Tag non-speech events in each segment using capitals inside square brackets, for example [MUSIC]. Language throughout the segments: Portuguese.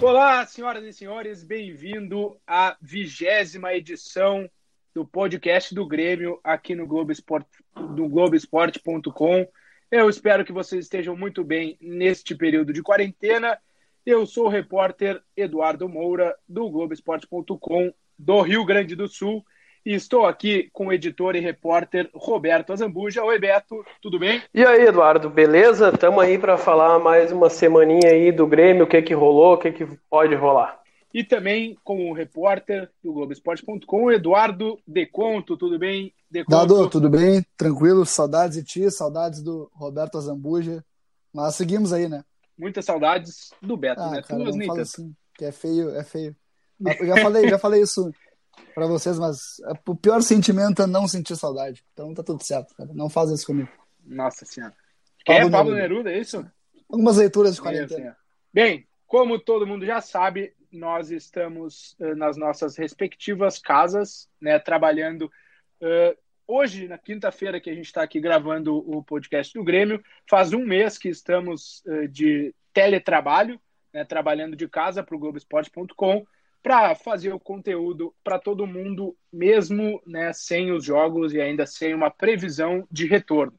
Olá, senhoras e senhores, bem-vindo à vigésima edição do podcast do Grêmio aqui no Globoesporte.com. Eu espero que vocês estejam muito bem neste período de quarentena. Eu sou o repórter Eduardo Moura, do Globoesporte.com, do Rio Grande do Sul, e estou aqui com o editor e repórter Roberto Azambuja. Oi, Beto, tudo bem? E aí, Eduardo, beleza? Estamos aí para falar mais uma semaninha aí do Grêmio, o que que rolou, o que que pode rolar. E também com o repórter do Globoesporte.com, Eduardo Deconto, tudo bem? Deconto? Dado, tudo bem? Tranquilo? Saudades de ti, saudades do Roberto Azambuja, mas seguimos aí, né? Muitas saudades do Beto, ah, né? Cara, Tuas, assim, que é feio, é feio. Eu já falei, já falei isso para vocês, mas o pior sentimento é não sentir saudade. Então tá tudo certo, cara. Não faz isso comigo. Nossa senhora. Quem Pablo é Pablo Neruda, Neruda, é isso? Algumas leituras de quarentena. Bem, como todo mundo já sabe, nós estamos uh, nas nossas respectivas casas, né, trabalhando. Uh, hoje, na quinta-feira que a gente está aqui gravando o podcast do Grêmio, faz um mês que estamos uh, de teletrabalho, né, trabalhando de casa para o Globoesporte.com para fazer o conteúdo para todo mundo, mesmo né, sem os jogos e ainda sem uma previsão de retorno.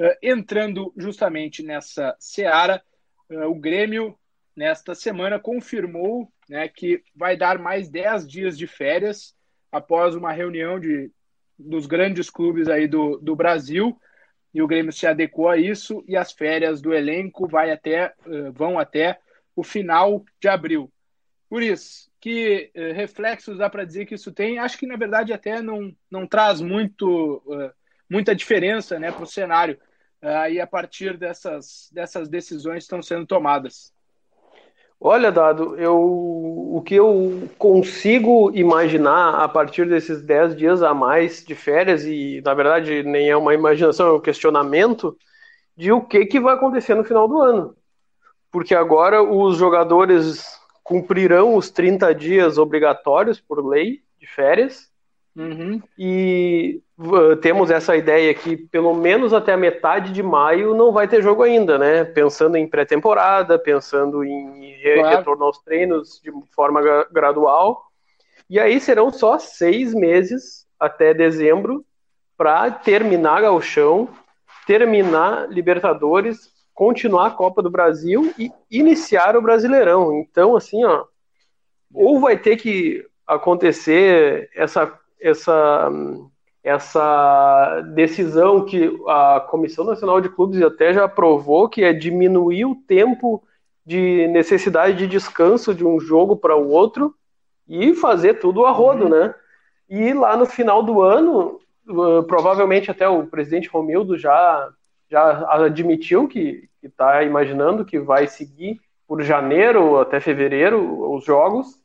Uh, entrando justamente nessa seara, uh, o Grêmio, nesta semana, confirmou né, que vai dar mais 10 dias de férias após uma reunião de, dos grandes clubes aí do, do Brasil. E o Grêmio se adequou a isso e as férias do elenco vai até, uh, vão até o final de abril. Por isso, que uh, reflexos dá para dizer que isso tem? Acho que na verdade até não, não traz muito, uh, muita diferença né, para o cenário. Aí uh, a partir dessas, dessas decisões estão sendo tomadas. Olha, Dado, eu, o que eu consigo imaginar a partir desses 10 dias a mais de férias, e na verdade nem é uma imaginação, é um questionamento, de o que, que vai acontecer no final do ano. Porque agora os jogadores cumprirão os 30 dias obrigatórios por lei de férias. Uhum. E uh, temos essa ideia que pelo menos até a metade de maio não vai ter jogo ainda, né? Pensando em pré-temporada, pensando em claro. retorno aos treinos de forma gradual. E aí serão só seis meses até dezembro para terminar Gauchão, terminar Libertadores, continuar a Copa do Brasil e iniciar o Brasileirão. Então, assim, ó, ou vai ter que acontecer essa essa essa decisão que a Comissão Nacional de Clubes até já aprovou, que é diminuir o tempo de necessidade de descanso de um jogo para o outro e fazer tudo a rodo, né? E lá no final do ano, provavelmente até o presidente Romildo já já admitiu que está imaginando que vai seguir por janeiro até fevereiro os jogos,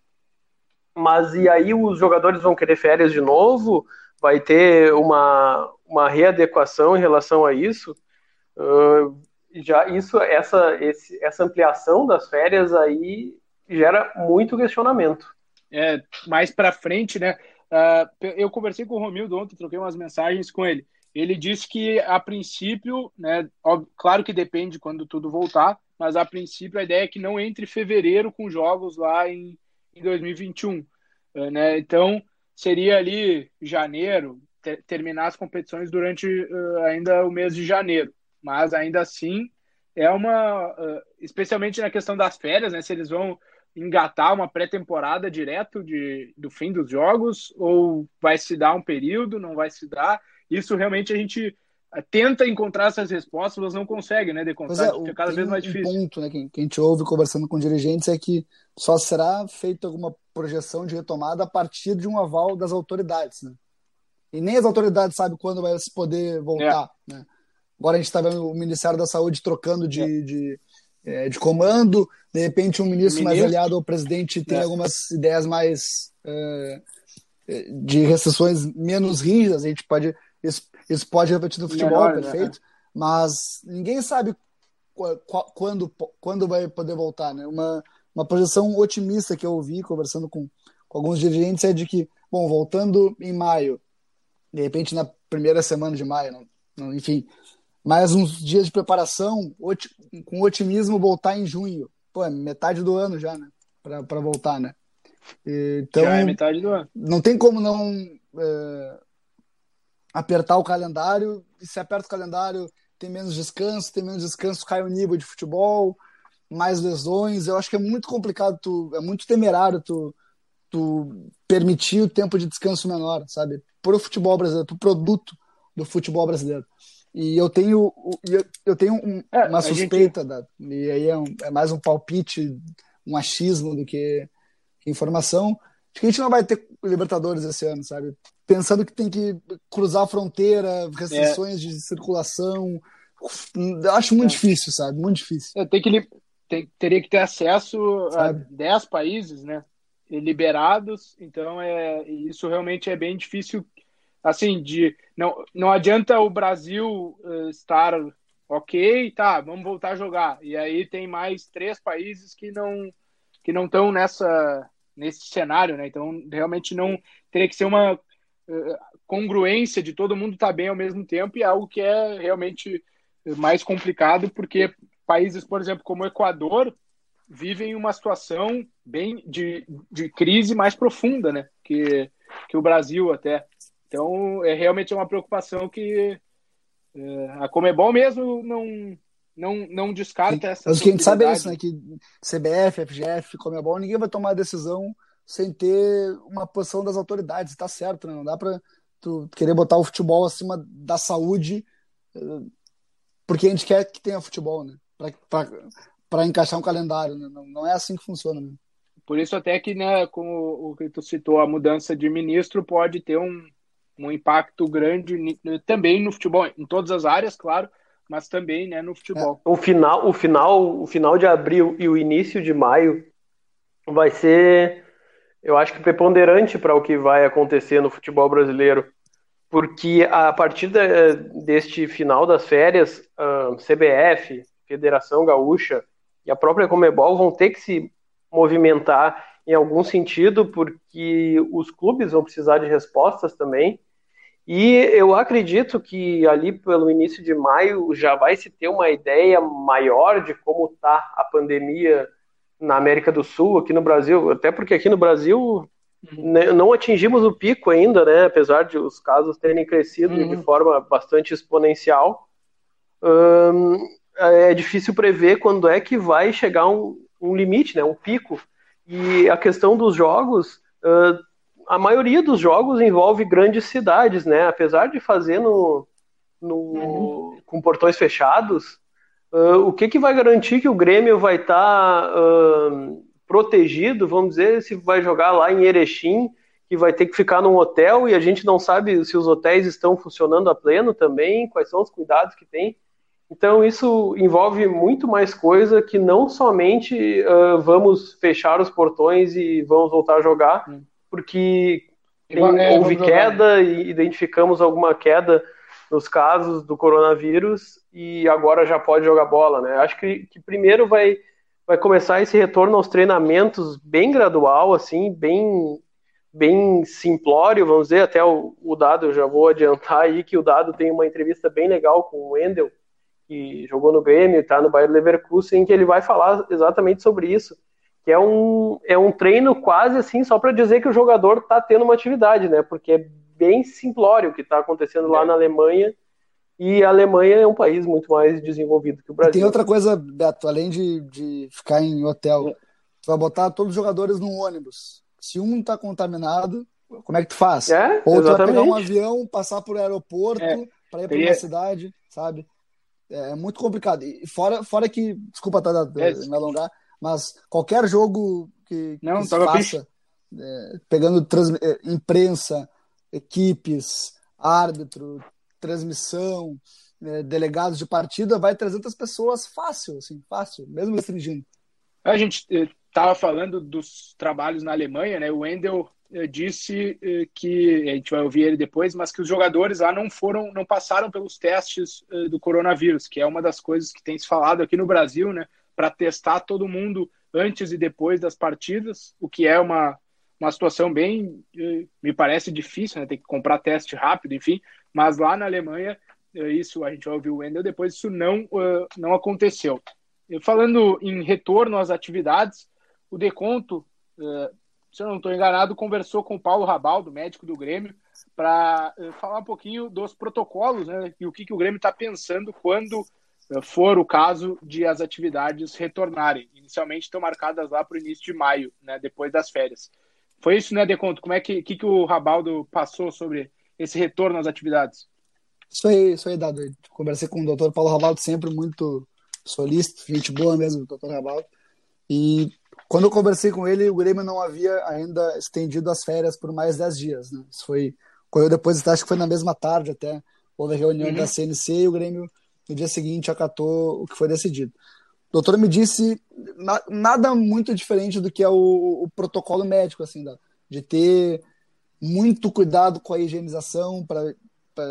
mas e aí os jogadores vão querer férias de novo? Vai ter uma, uma readequação em relação a isso? Uh, já isso essa esse, essa ampliação das férias aí gera muito questionamento. É, mais para frente, né? Uh, eu conversei com o Romildo ontem, troquei umas mensagens com ele. Ele disse que, a princípio, né, claro que depende quando tudo voltar, mas a princípio a ideia é que não entre fevereiro com jogos lá em, em 2021. Eh, né? Então, seria ali janeiro, ter, terminar as competições durante uh, ainda o mês de janeiro. Mas ainda assim, é uma. Uh, especialmente na questão das férias, né? Se eles vão engatar uma pré-temporada direto de, do fim dos jogos, ou vai se dar um período, não vai se dar. Isso realmente a gente eh, tenta encontrar essas respostas, mas não consegue, né, decontrar, é, fica cada vez mais difícil. Um ponto, né, que, que a gente ouve conversando com dirigentes é que só será feita alguma projeção de retomada a partir de um aval das autoridades, né? E nem as autoridades sabem quando vai se poder voltar, é. né? Agora a gente está vendo o Ministério da Saúde trocando de, é. de, é, de, comando, de repente um ministro, ministro, mais aliado ao presidente tem é. algumas ideias mais é, de restrições menos rígidas, a gente pode. Isso, isso pode refletir no futebol, Melhor, né? perfeito, né? mas ninguém sabe quando, quando vai poder voltar, né? Uma, uma projeção otimista que eu ouvi conversando com, com alguns dirigentes é de que, bom, voltando em maio, de repente na primeira semana de maio, não, não, enfim, mais uns dias de preparação, com otimismo voltar em junho. Pô, é metade do ano já, né? Para voltar, né? Então, já é metade do ano. Não tem como não é, apertar o calendário. E se aperta o calendário, tem menos descanso, tem menos descanso, cai o nível de futebol, mais lesões. Eu acho que é muito complicado, tu, é muito temerário tu, tu permitir o tempo de descanso menor, sabe? Para o futebol brasileiro, para o produto do futebol brasileiro. E eu tenho, eu, eu tenho um, é, uma suspeita, gente... da, e aí é, um, é, mais um palpite, um achismo do que, que informação, de que a gente não vai ter Libertadores esse ano, sabe? Pensando que tem que cruzar a fronteira, restrições é. de circulação. Acho muito é. difícil, sabe? Muito difícil. É, tem que, tem, teria que ter acesso sabe? a 10 países, né? Liberados, então é, isso realmente é bem difícil. Assim, de não, não adianta o Brasil uh, estar ok, tá, vamos voltar a jogar. E aí tem mais três países que não que não estão nessa nesse cenário, né? Então, realmente não teria que ser uma congruência de todo mundo estar tá bem ao mesmo tempo e é algo que é realmente mais complicado, porque países, por exemplo, como o Equador, vivem uma situação bem de, de crise mais profunda, né? Que, que o Brasil até. Então, é realmente uma preocupação que é, a Comebol mesmo não não, não descarta essa Mas o que a gente sabe é isso, né? Que CBF, FGF, Comebol, ninguém vai tomar decisão sem ter uma posição das autoridades. Está certo, né? Não dá para tu querer botar o futebol acima da saúde eh, porque a gente quer que tenha futebol, né? Para encaixar um calendário, né? Não, não é assim que funciona, né? Por isso até que, né, como o que tu citou, a mudança de ministro pode ter um, um impacto grande também no futebol, em todas as áreas, claro, mas também né, no futebol. O final, o final, o final de abril e o início de maio vai ser, eu acho que preponderante para o que vai acontecer no futebol brasileiro, porque a partir de, deste final das férias, a CBF, Federação Gaúcha e a própria Comebol vão ter que se movimentar em algum sentido, porque os clubes vão precisar de respostas também. E eu acredito que ali pelo início de maio já vai se ter uma ideia maior de como está a pandemia na América do Sul, aqui no Brasil, até porque aqui no Brasil uhum. né, não atingimos o pico ainda, né? Apesar de os casos terem crescido uhum. de forma bastante exponencial, hum, é difícil prever quando é que vai chegar um, um limite, né? Um pico. E a questão dos jogos uh, a maioria dos jogos envolve grandes cidades, né? Apesar de fazer no, no uhum. com portões fechados, uh, o que, que vai garantir que o Grêmio vai estar tá, uh, protegido, vamos dizer, se vai jogar lá em Erechim, que vai ter que ficar num hotel e a gente não sabe se os hotéis estão funcionando a pleno também, quais são os cuidados que tem. Então isso envolve muito mais coisa que não somente uh, vamos fechar os portões e vamos voltar a jogar, porque tem, é, houve queda e identificamos alguma queda nos casos do coronavírus e agora já pode jogar bola, né? Acho que, que primeiro vai, vai começar esse retorno aos treinamentos bem gradual, assim, bem bem simplório, vamos dizer, até o, o Dado, eu já vou adiantar aí que o Dado tem uma entrevista bem legal com o Wendel, que jogou no Grêmio, está no Bayern Leverkusen, em que ele vai falar exatamente sobre isso, que é um, é um treino quase assim, só para dizer que o jogador está tendo uma atividade, né? Porque é bem simplório o que está acontecendo lá é. na Alemanha. E a Alemanha é um país muito mais desenvolvido que o Brasil. E tem outra coisa, Beto, além de, de ficar em hotel, é. tu vai botar todos os jogadores num ônibus. Se um está contaminado, como é que tu faz? É, Ou tu vai pegar um avião, passar por aeroporto é. para ir para uma cidade, sabe? É, é muito complicado. E fora, fora que, desculpa tá, é. me alongar, mas qualquer jogo que, Não, que se faça, é, pegando trans, é, imprensa, equipes, árbitro, transmissão, é, delegados de partida, vai 300 pessoas fácil, assim, fácil, mesmo restringindo. A gente estava falando dos trabalhos na Alemanha, né? O Wendel disse que a gente vai ouvir ele depois, mas que os jogadores lá não foram, não passaram pelos testes do coronavírus, que é uma das coisas que tem se falado aqui no Brasil, né? Para testar todo mundo antes e depois das partidas, o que é uma, uma situação bem, me parece difícil, né? Tem que comprar teste rápido, enfim. Mas lá na Alemanha, isso a gente vai ouvir o Wendel depois, isso não, não aconteceu. Falando em retorno às atividades, o Deconto, eh, se eu não estou enganado, conversou com o Paulo Rabaldo, médico do Grêmio, para eh, falar um pouquinho dos protocolos né, e o que, que o Grêmio está pensando quando eh, for o caso de as atividades retornarem. Inicialmente estão marcadas lá para o início de maio, né, depois das férias. Foi isso, né, Deconto? Como é que, que, que o Rabaldo passou sobre esse retorno às atividades? Isso aí, isso aí, Dado. Conversei com o doutor Paulo Rabaldo, sempre muito solícito, gente boa mesmo, doutor Rabaldo. E quando eu conversei com ele, o Grêmio não havia ainda estendido as férias por mais 10 dias. Né? Isso foi. Quando eu depois, acho que foi na mesma tarde até, houve a reunião uhum. da CNC e o Grêmio, no dia seguinte, acatou o que foi decidido. O doutor me disse na, nada muito diferente do que é o, o protocolo médico, assim, da, de ter muito cuidado com a higienização, pra, pra,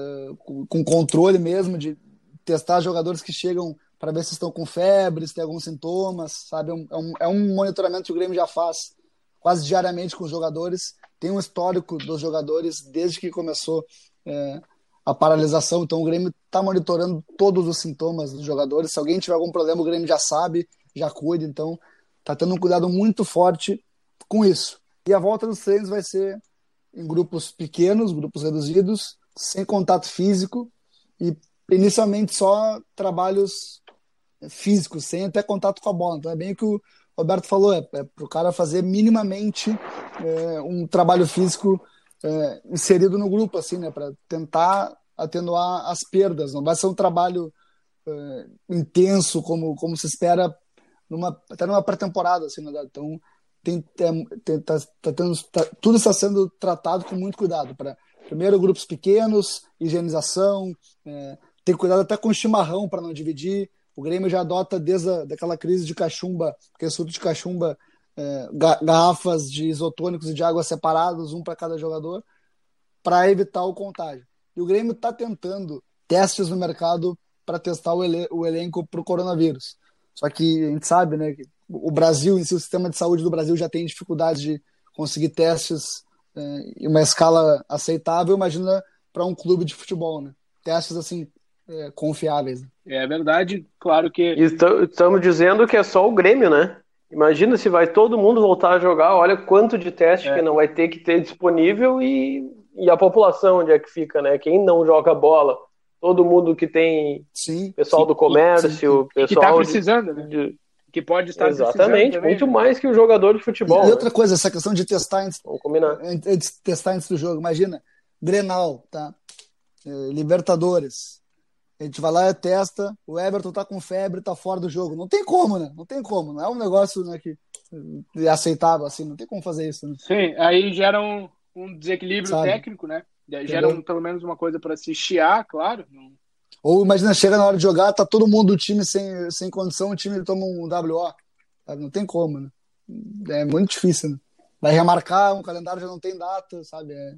com controle mesmo, de testar jogadores que chegam para ver se estão com febre, se tem alguns sintomas, sabe? É um, é um monitoramento que o Grêmio já faz quase diariamente com os jogadores. Tem um histórico dos jogadores desde que começou é, a paralisação, então o Grêmio está monitorando todos os sintomas dos jogadores. Se alguém tiver algum problema, o Grêmio já sabe, já cuida, então está tendo um cuidado muito forte com isso. E a volta dos treinos vai ser em grupos pequenos, grupos reduzidos, sem contato físico e inicialmente só trabalhos físico, sem até contato com a bola. Então é bem o que o Roberto falou, é, é para o cara fazer minimamente é, um trabalho físico é, inserido no grupo, assim, né, para tentar atenuar as perdas. Não vai ser um trabalho é, intenso como, como se espera numa, até numa pré-temporada, assim, né? Então tem, tem, tá, tá tendo, tá, tudo está sendo tratado com muito cuidado para primeiro grupos pequenos, higienização, é, ter cuidado até com chimarrão para não dividir, o Grêmio já adota desde a, daquela crise de cachumba, porque surto de cachumba, é, garrafas de isotônicos e de água separados, um para cada jogador, para evitar o contágio. E o Grêmio está tentando testes no mercado para testar o, ele o elenco para o coronavírus. Só que a gente sabe, né, que o Brasil, em si, o sistema de saúde do Brasil já tem dificuldade de conseguir testes é, em uma escala aceitável. Imagina para um clube de futebol, né? Testes assim é, confiáveis. É verdade, claro que. Estamos dizendo que é só o Grêmio, né? Imagina se vai todo mundo voltar a jogar, olha quanto de teste é. que não vai ter que ter disponível e, e a população onde é que fica, né? Quem não joga bola, todo mundo que tem sim, pessoal sim, do comércio, sim, pessoal que está precisando, né? De, que pode estar exatamente muito mais que o jogador de futebol. E, e outra né? coisa, essa questão de testar antes, Vamos combinar. testar antes do jogo, imagina, Grenal, tá? É, Libertadores, a gente vai lá e testa, o Everton tá com febre, tá fora do jogo. Não tem como, né? Não tem como. Não é um negócio né, que é aceitável, assim, não tem como fazer isso. Né? Sim, aí gera um, um desequilíbrio Sabe? técnico, né? Gera um, pelo menos uma coisa para se chiar, claro. Ou imagina, chega na hora de jogar, tá todo mundo do time sem, sem condição, o time toma um WO. Sabe? Não tem como, né? É muito difícil, né? Vai remarcar, um calendário já não tem data, sabe? É,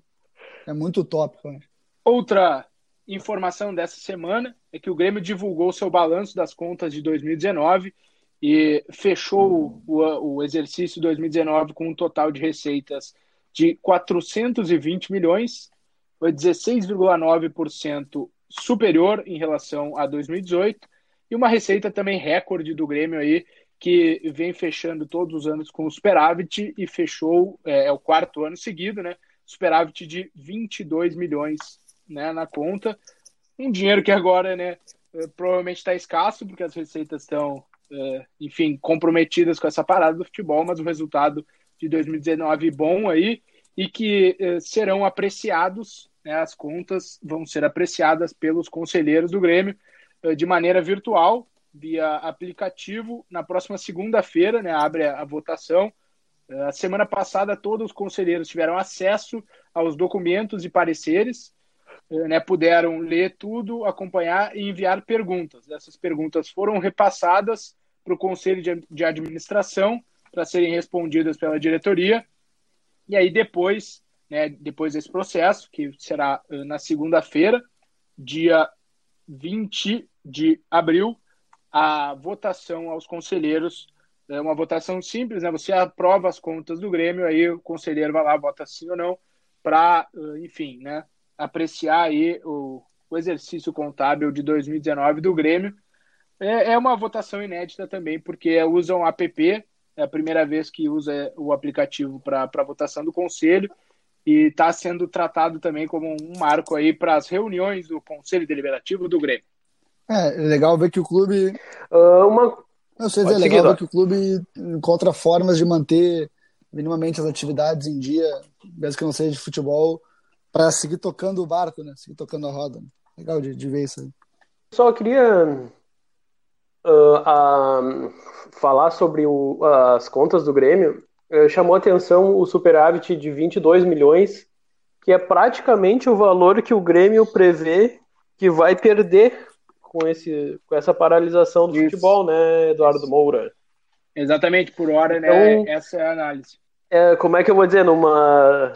é muito utópico. Né? Outra informação dessa semana é que o Grêmio divulgou seu balanço das contas de 2019 e fechou o, o exercício 2019 com um total de receitas de 420 milhões, foi 16,9% superior em relação a 2018 e uma receita também recorde do Grêmio aí que vem fechando todos os anos com superávit e fechou é, é o quarto ano seguido, né? Superávit de 22 milhões né, na conta. Um dinheiro que agora, né, eh, provavelmente está escasso, porque as receitas estão, eh, enfim, comprometidas com essa parada do futebol, mas o resultado de 2019 bom aí e que eh, serão apreciados, né, as contas vão ser apreciadas pelos conselheiros do Grêmio de maneira virtual, via aplicativo, na próxima segunda-feira, né, abre a, a votação. A semana passada, todos os conselheiros tiveram acesso aos documentos e pareceres né, puderam ler tudo, acompanhar e enviar perguntas. Essas perguntas foram repassadas para o Conselho de, Administração para serem respondidas pela diretoria. E aí depois, né, depois desse processo, que será uh, na segunda-feira, dia 20 de abril, a votação aos conselheiros é uma votação simples, né? Você aprova as contas do Grêmio, aí o conselheiro vai lá, vota sim ou não, para, enfim, né, apreciar aí o, o exercício contábil de 2019 do Grêmio. É, é uma votação inédita também, porque usam app, é a primeira vez que usa o aplicativo para a votação do conselho, e está sendo tratado também como um marco aí para as reuniões do Conselho Deliberativo do Grêmio. É, é legal ver que o clube. Uh, uma... Não sei se é legal ver que o clube encontra formas de manter minimamente as atividades em dia, mesmo que não seja de futebol, para seguir tocando o barco, né? Seguir tocando a roda. Legal de, de ver isso aí. Só queria uh, uh, falar sobre o, as contas do Grêmio. Uh, chamou atenção o superávit de 22 milhões, que é praticamente o valor que o Grêmio prevê que vai perder com, esse, com essa paralisação do Isso. futebol, né, Eduardo Moura? Exatamente, por hora, né? Então, essa é a análise. É, como é que eu vou dizer? Numa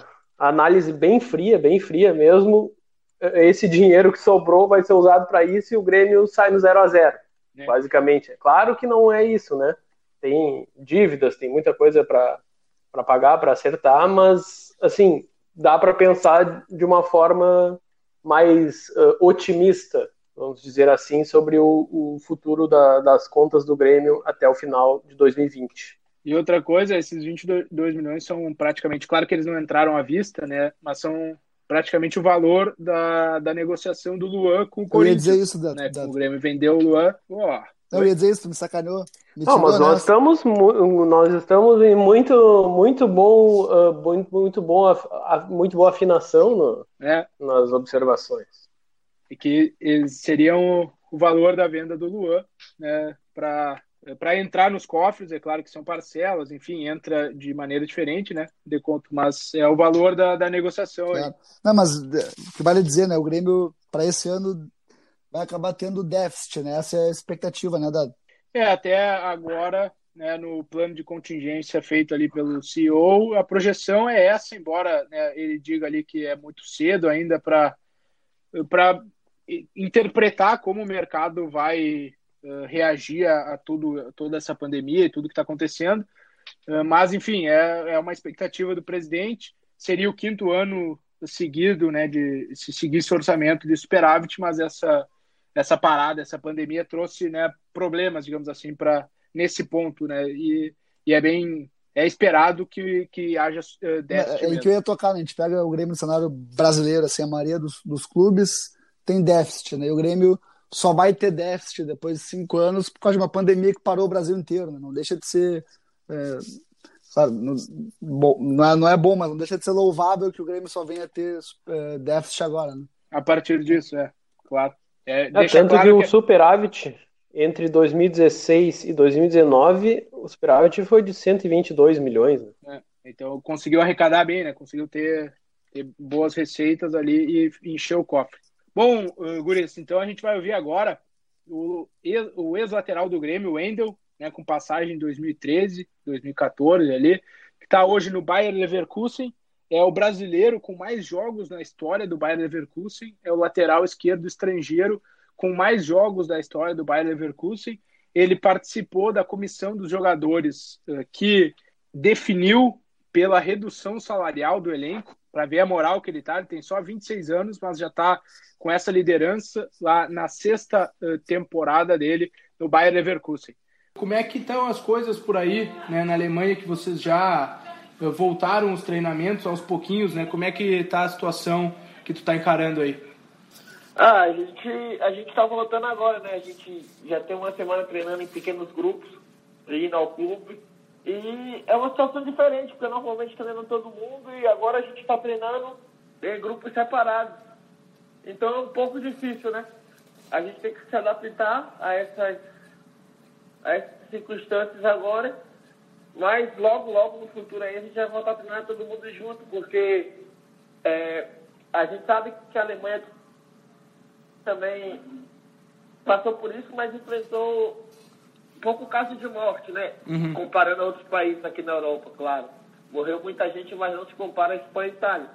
análise bem fria, bem fria mesmo, esse dinheiro que sobrou vai ser usado para isso e o Grêmio sai no 0 a 0 é. basicamente. É claro que não é isso, né? Tem dívidas, tem muita coisa para pagar, para acertar, mas, assim, dá para pensar de uma forma mais uh, otimista vamos dizer assim, sobre o, o futuro da, das contas do Grêmio até o final de 2020. E outra coisa, esses 22 milhões são praticamente, claro que eles não entraram à vista, né? Mas são praticamente o valor da, da negociação do Luan com o Corinthians. Eu ia dizer isso, da, né? da... O Grêmio vendeu o Luan. Eu ia dizer isso, tu me sacaneou. Me não, mas nós estamos, nós estamos em muito, muito bom, uh, muito, muito bom, muito boa afinação no, é. nas observações e que seriam o valor da venda do Luan, né, para para entrar nos cofres, é claro que são parcelas, enfim, entra de maneira diferente, né, de conto, mas é o valor da, da negociação. É. Não, mas é, o que vale dizer, né, o Grêmio para esse ano vai acabar tendo déficit, né, essa é a expectativa, né, Dado? É, até agora, né, no plano de contingência feito ali pelo CEO, a projeção é essa, embora né, ele diga ali que é muito cedo ainda para interpretar como o mercado vai uh, reagir a, a, tudo, a toda essa pandemia e tudo que está acontecendo. Uh, mas, enfim, é, é uma expectativa do presidente. Seria o quinto ano seguido né, de se seguir esse orçamento de superávit, mas essa, essa parada, essa pandemia trouxe né, problemas, digamos assim, para nesse ponto. Né, e, e é bem é esperado que, que haja uh, déficit. É, é que eu ia tocar, né? a gente pega o Grêmio no cenário brasileiro, assim, a maioria dos, dos clubes tem déficit, né? E o Grêmio só vai ter déficit depois de cinco anos por causa de uma pandemia que parou o Brasil inteiro, né? Não deixa de ser. É, sabe, não, bom, não, é, não é bom, mas não deixa de ser louvável que o Grêmio só venha a ter é, déficit agora, né? A partir disso, é, claro. É, é tanto claro que o que... superávit entre 2016 e 2019, o superávit foi de 122 milhões. Né? É, então conseguiu arrecadar bem, né? Conseguiu ter, ter boas receitas ali e encher o cofre. Bom, uh, Guris, então a gente vai ouvir agora o, o ex-lateral do Grêmio, Wendel, né, com passagem em 2013, 2014 ali, que está hoje no Bayern Leverkusen, é o brasileiro com mais jogos na história do Bayern Leverkusen, é o lateral esquerdo estrangeiro com mais jogos da história do Bayern Leverkusen. Ele participou da comissão dos jogadores uh, que definiu pela redução salarial do elenco, para ver a moral que ele está. Ele tem só 26 anos, mas já está com essa liderança lá na sexta uh, temporada dele no Bayern Leverkusen. Como é que estão as coisas por aí, né, na Alemanha, que vocês já voltaram os treinamentos aos pouquinhos, né? Como é que está a situação que tu está encarando aí? Ah, a gente a gente está voltando agora, né? A gente já tem uma semana treinando em pequenos grupos, indo ao clube e é uma situação diferente, porque normalmente treinando todo mundo e agora a gente está treinando em grupos separados. Então é um pouco difícil, né? A gente tem que se adaptar a essas, a essas circunstâncias agora, mas logo, logo no futuro aí a gente vai voltar a treinar todo mundo junto, porque é, a gente sabe que a Alemanha também passou por isso, mas enfrentou pouco caso de morte, né? Uhum. Comparando a outros países aqui na Europa, claro. Morreu muita gente, mas não se compara a Espanha e Itália.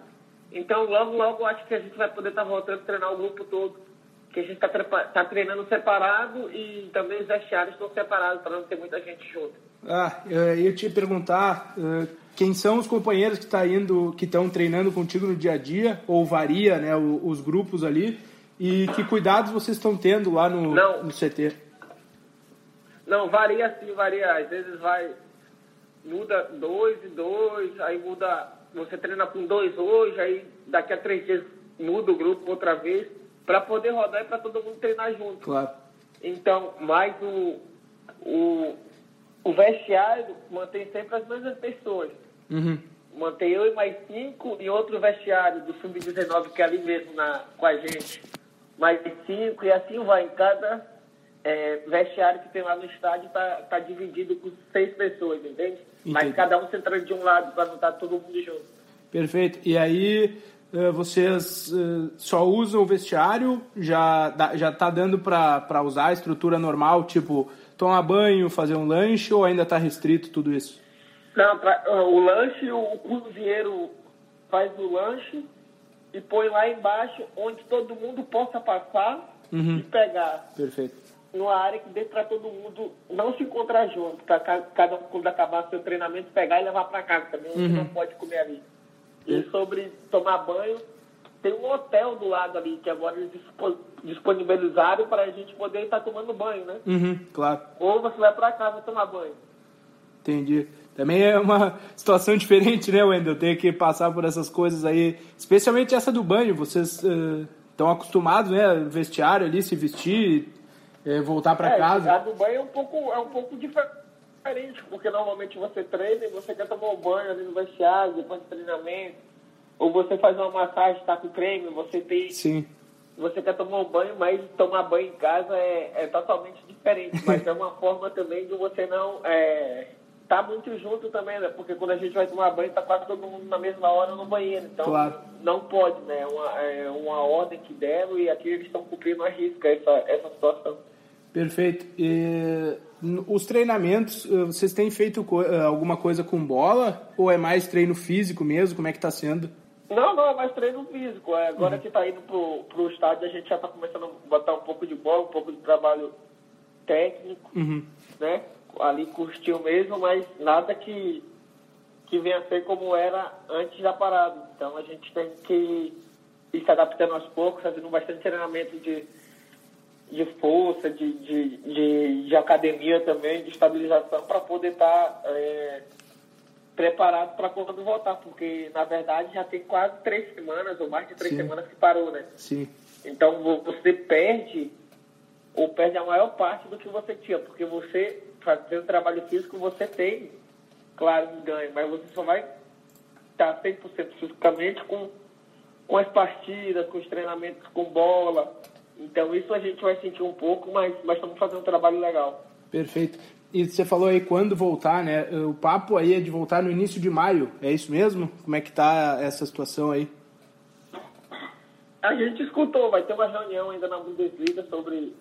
Então, logo, logo, acho que a gente vai poder estar tá voltando a treinar o grupo todo. Que a gente está tá treinando separado e também os vestiários estão separados para não ter muita gente junto. Ah, eu ia te perguntar uh, quem são os companheiros que tá indo, que estão treinando contigo no dia a dia, ou varia, né, os grupos ali, e que cuidados vocês estão tendo lá no, não, no CT? Não, varia sim, varia. Às vezes vai, muda dois e dois, aí muda, você treina com dois hoje, aí daqui a três dias muda o grupo outra vez, para poder rodar e para todo mundo treinar junto. Claro. Então, mais o, o, o vestiário mantém sempre as mesmas pessoas. Uhum. Mantém eu e mais cinco e outro vestiário do Sub-19 que é ali mesmo na, com a gente. Mais cinco e assim vai. Em cada é, vestiário que tem lá no estádio tá, tá dividido com seis pessoas, entende? Entendi. Mas cada um sentando de um lado para não estar todo mundo junto. Perfeito. E aí eh, vocês eh, só usam o vestiário? Já, já tá dando para usar a estrutura normal, tipo tomar banho, fazer um lanche ou ainda está restrito tudo isso? Não, pra, o lanche, o cozinheiro faz o lanche e põe lá embaixo onde todo mundo possa passar uhum. e pegar. Perfeito. Numa área que dê para todo mundo não se encontrar junto, para cada um, quando acabar seu treinamento, pegar e levar para casa também. Uhum. Você não pode comer ali. E sobre tomar banho, tem um hotel do lado ali, que agora eles disponibilizaram para a gente poder estar tomando banho, né? Uhum, claro. Ou você vai para casa tomar banho. Entendi. Também é uma situação [LAUGHS] diferente, né, Wendel? Ter que passar por essas coisas aí, especialmente essa do banho. Vocês estão uh, acostumados, né, vestiário ali, se vestir, uh, voltar para é, casa. A do banho é um pouco, é um pouco diferente, porque normalmente você treina e você quer tomar um banho ali no vestiário, depois do treinamento ou você faz uma massagem, está com creme, você tem. Sim. Você quer tomar um banho, mas tomar banho em casa é, é totalmente diferente. Mas é uma [LAUGHS] forma também de você não é, tá muito junto também, né? Porque quando a gente vai tomar banho, tá quase todo mundo na mesma hora no banheiro. Então claro. não pode, né? É uma, é uma ordem que deram e aqui eles estão cumprindo a risca essa, essa situação. Perfeito. E, os treinamentos, eh, vocês têm feito co eh, alguma coisa com bola? Ou é mais treino físico mesmo? Como é que está sendo? Não, não, é mais treino físico. É, agora uhum. que está indo pro, pro estádio, a gente já está começando a botar um pouco de bola, um pouco de trabalho técnico, uhum. né? Ali curtiu mesmo, mas nada que, que venha a ser como era antes da parada. Então a gente tem que ir se adaptando aos poucos, fazendo bastante treinamento de, de força, de, de, de, de academia também, de estabilização, para poder estar. Tá, é, preparado para quando voltar, porque na verdade já tem quase três semanas ou mais de três Sim. semanas que parou, né? Sim. Então você perde ou perde a maior parte do que você tinha, porque você fazendo trabalho físico você tem, claro, um ganho, mas você só vai estar 100% fisicamente com, com as partidas, com os treinamentos com bola. Então isso a gente vai sentir um pouco, mas, mas estamos fazendo um trabalho legal. Perfeito. E você falou aí quando voltar, né? O papo aí é de voltar no início de maio, é isso mesmo? Como é que tá essa situação aí? A gente escutou, vai ter uma reunião ainda na Bundesliga sobre,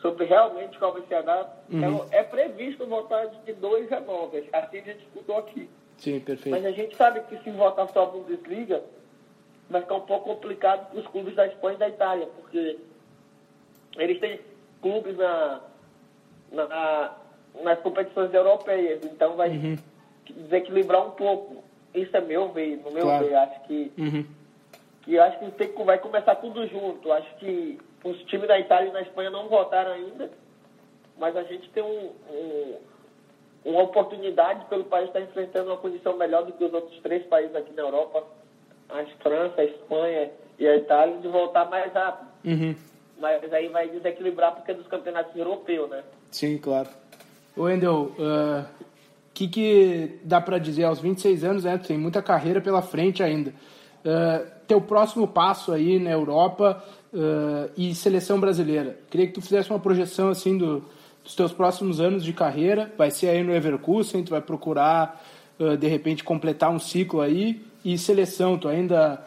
sobre realmente qual vai ser a data. Uhum. Então, é previsto voltar de dois renoves, assim a gente escutou aqui. Sim, perfeito. Mas a gente sabe que se voltar só a Bundesliga, vai ficar um pouco complicado para os clubes da Espanha e da Itália, porque eles têm clubes na, na, nas competições europeias. Então vai uhum. desequilibrar um pouco. Isso é meu ver, no meu claro. ver. Acho que, uhum. que acho que tem, vai começar tudo junto. Acho que os times da Itália e da Espanha não votaram ainda, mas a gente tem um, um, uma oportunidade pelo país estar enfrentando uma condição melhor do que os outros três países aqui na Europa, a França, a Espanha e a Itália, de voltar mais rápido. Uhum. Mas aí vai desequilibrar porque é dos campeonatos europeus, né? Sim, claro. Wendel, o uh, que, que dá para dizer aos 26 anos, né? Tem muita carreira pela frente ainda. Uh, teu próximo passo aí na Europa uh, e seleção brasileira. Queria que tu fizesse uma projeção assim do, dos teus próximos anos de carreira. Vai ser aí no Everkusen, tu vai procurar uh, de repente completar um ciclo aí e seleção. Tu ainda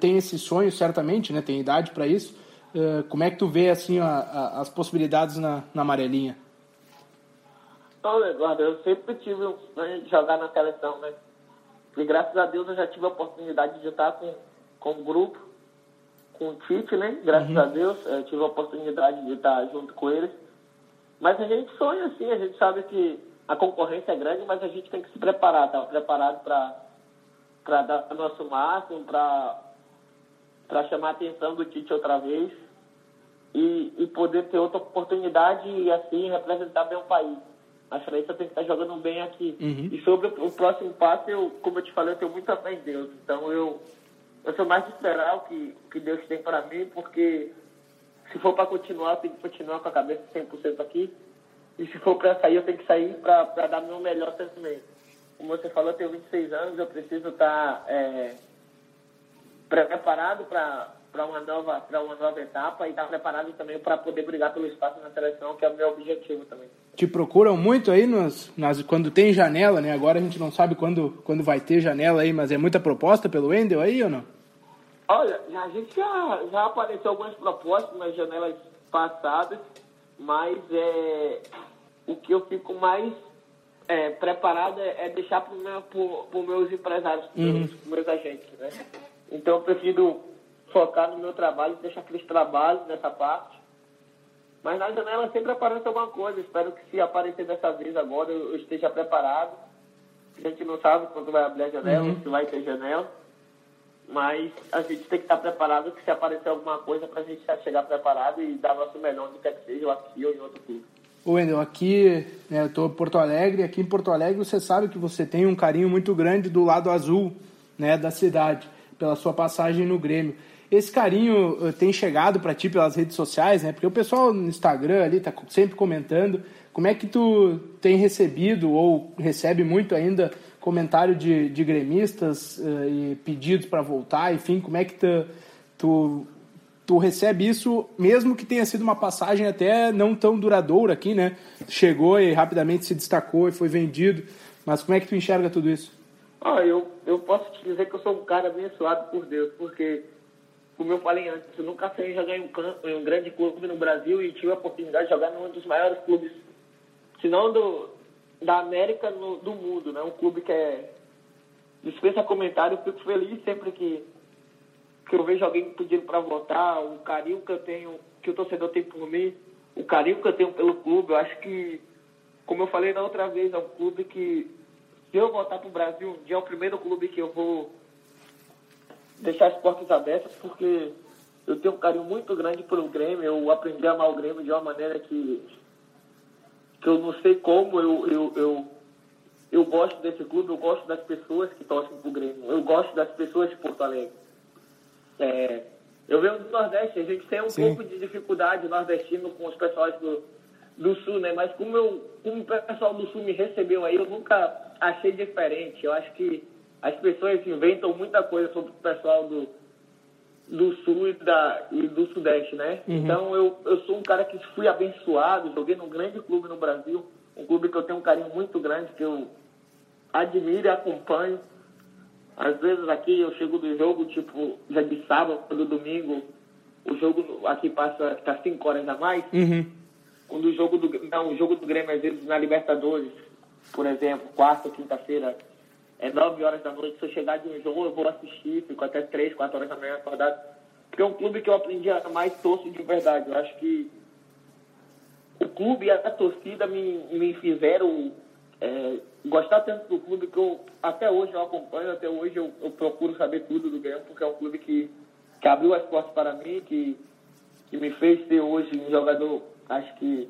tem esse sonho certamente, né? Tem idade para isso. Uh, como é que tu vê assim a, a, as possibilidades na, na amarelinha? Olha, Eduardo, eu sempre tive um sonho de jogar na seleção, né? E graças a Deus eu já tive a oportunidade de estar com, com o grupo, com o Tite, né? Graças uhum. a Deus, eu tive a oportunidade de estar junto com eles. Mas a gente sonha assim, a gente sabe que a concorrência é grande, mas a gente tem que se preparar, tá? Preparado para dar o nosso máximo, para chamar a atenção do Tite outra vez e, e poder ter outra oportunidade e assim representar bem o país. A França tem que estar jogando bem aqui. Uhum. E sobre o próximo passo, eu, como eu te falei, eu tenho muita fé em Deus. Então eu, eu sou mais de esperar o que, o que Deus tem para mim, porque se for para continuar, eu tenho que continuar com a cabeça 100% aqui. E se for para sair, eu tenho que sair para dar meu melhor sentimento. Como você falou, eu tenho 26 anos, eu preciso estar é, preparado para uma nova para uma nova etapa e estar tá preparado também para poder brigar pelo espaço na seleção, que é o meu objetivo também. Te procuram muito aí nos, nas, quando tem janela, né? Agora a gente não sabe quando, quando vai ter janela aí, mas é muita proposta pelo Wendel aí ou não? Olha, a gente já, já apareceu algumas propostas nas janelas passadas, mas é, o que eu fico mais é, preparado é, é deixar para os meus empresários, para os uhum. meus agentes, né? Então eu prefiro focar no meu trabalho, deixar aqueles trabalhos nessa parte. Mas na janela sempre aparece alguma coisa. Espero que se aparecer dessa vez agora eu esteja preparado. A gente não sabe quando vai abrir a janela, uhum. se vai ter janela. Mas a gente tem que estar preparado que se aparecer alguma coisa para a gente chegar preparado e dar nosso melhor, onde quer que seja, aqui ou em outro clube. Ô Wendel, aqui né, eu estou em Porto Alegre, aqui em Porto Alegre você sabe que você tem um carinho muito grande do lado azul né, da cidade, pela sua passagem no Grêmio esse carinho eh, tem chegado para ti pelas redes sociais, né? Porque o pessoal no Instagram ali tá sempre comentando. Como é que tu tem recebido ou recebe muito ainda comentário de, de gremistas uh, e pedidos para voltar? Enfim, como é que tu, tu, tu recebe isso, mesmo que tenha sido uma passagem até não tão duradoura aqui, né? Chegou e rapidamente se destacou e foi vendido. Mas como é que tu enxerga tudo isso? Ah, eu, eu posso te dizer que eu sou um cara abençoado por Deus, porque como eu falei antes, eu nunca fui jogar em um, em um, grande clube no Brasil e tive a oportunidade de jogar num dos maiores clubes, se não do, da América, no, do mundo, né? Um clube que é dispensa comentário, eu fico feliz sempre que, que eu vejo alguém pedindo para votar, o carinho que eu tenho, que o torcedor tem por mim, o carinho que eu tenho pelo clube, eu acho que, como eu falei na outra vez, é um clube que, se eu voltar para o Brasil um dia, é o primeiro clube que eu vou deixar as portas abertas, porque eu tenho um carinho muito grande pelo Grêmio, eu aprendi a amar o Grêmio de uma maneira que, que eu não sei como, eu, eu, eu, eu gosto desse clube, eu gosto das pessoas que torcem pro Grêmio, eu gosto das pessoas de Porto Alegre. É, eu venho do Nordeste, a gente tem um Sim. pouco de dificuldade nordestino com os pessoais do, do Sul, né? Mas como, eu, como o pessoal do Sul me recebeu aí, eu nunca achei diferente. Eu acho que as pessoas inventam muita coisa sobre o pessoal do, do sul e, da, e do sudeste, né? Uhum. Então eu, eu sou um cara que fui abençoado, joguei num grande clube no Brasil, um clube que eu tenho um carinho muito grande, que eu admiro e acompanho. Às vezes aqui eu chego do jogo, tipo, já de sábado, do domingo, o jogo aqui passa tá 5 horas a mais. Uhum. Quando o jogo do não, o jogo do Grêmio às vezes na Libertadores, por exemplo, quarta, quinta-feira, é 9 horas da noite, se eu chegar de um jogo, eu vou assistir, fico até 3, 4 horas da manhã acordado. Porque é um clube que eu aprendi a mais torço de verdade. Eu acho que o clube e a torcida me, me fizeram é, gostar tanto do clube que eu até hoje eu acompanho, até hoje eu, eu procuro saber tudo do Grêmio, porque é um clube que, que abriu as portas para mim, que, que me fez ser hoje um jogador, acho que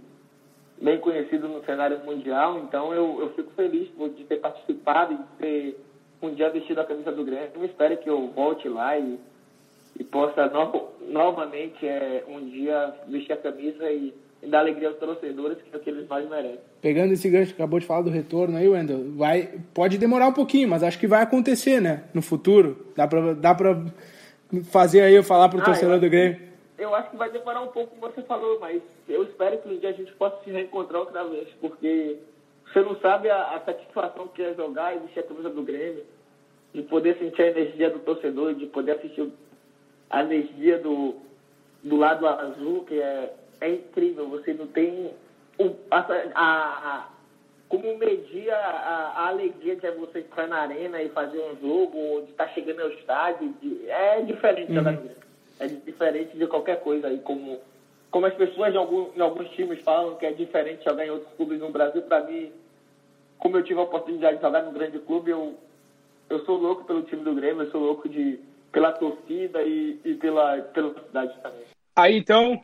bem conhecido no cenário mundial, então eu, eu fico feliz de ter participado e de ter um dia vestido a camisa do Grêmio. Eu espero que eu volte lá e, e possa no, novamente é, um dia vestir a camisa e, e dar alegria aos torcedores, que é o que eles mais merecem. Pegando esse gancho, acabou de falar do retorno aí, Wendel, vai, pode demorar um pouquinho, mas acho que vai acontecer, né? No futuro. Dá pra, dá pra fazer aí eu falar pro ah, torcedor eu... do Grêmio eu acho que vai demorar um pouco, como você falou, mas eu espero que um dia a gente possa se reencontrar outra vez, porque você não sabe a, a satisfação que é jogar e vestir a camisa do Grêmio, de poder sentir a energia do torcedor, de poder assistir a energia do, do lado azul, que é, é incrível. Você não tem o, a, a, como medir a, a, alegria de você estar na arena e fazer um jogo, ou de estar chegando ao estádio. De, é diferente uhum. da É diferente de qualquer coisa aí, como, como as pessoas de algum, em alguns times falam que é diferente jogar em outros clubes no Brasil, para mim, como eu tive a oportunidade de jogar no grande clube, eu, eu sou louco pelo time do Grêmio, eu sou louco de, pela torcida e, e pela, pela cidade também. Aí então,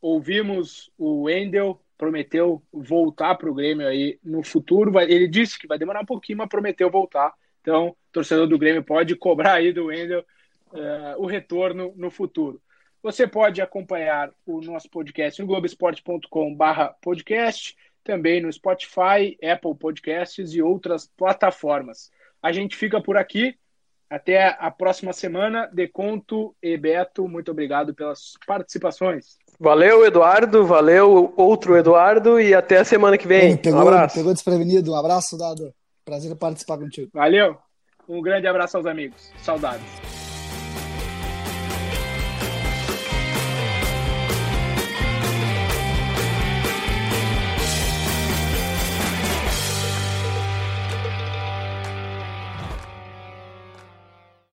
ouvimos o Wendel, prometeu voltar para o Grêmio aí no futuro. Ele disse que vai demorar um pouquinho, mas prometeu voltar. Então, torcedor do Grêmio pode cobrar aí do Wendel uh, o retorno no futuro. Você pode acompanhar o nosso podcast no globesport.com/podcast, também no Spotify, Apple Podcasts e outras plataformas. A gente fica por aqui. Até a próxima semana. Deconto e Beto, muito obrigado pelas participações. Valeu, Eduardo. Valeu, outro Eduardo. E até a semana que vem. Pegou, um abraço. Pegou desprevenido. Um abraço, Dado. Prazer participar contigo. Valeu. Um grande abraço aos amigos. Saudades.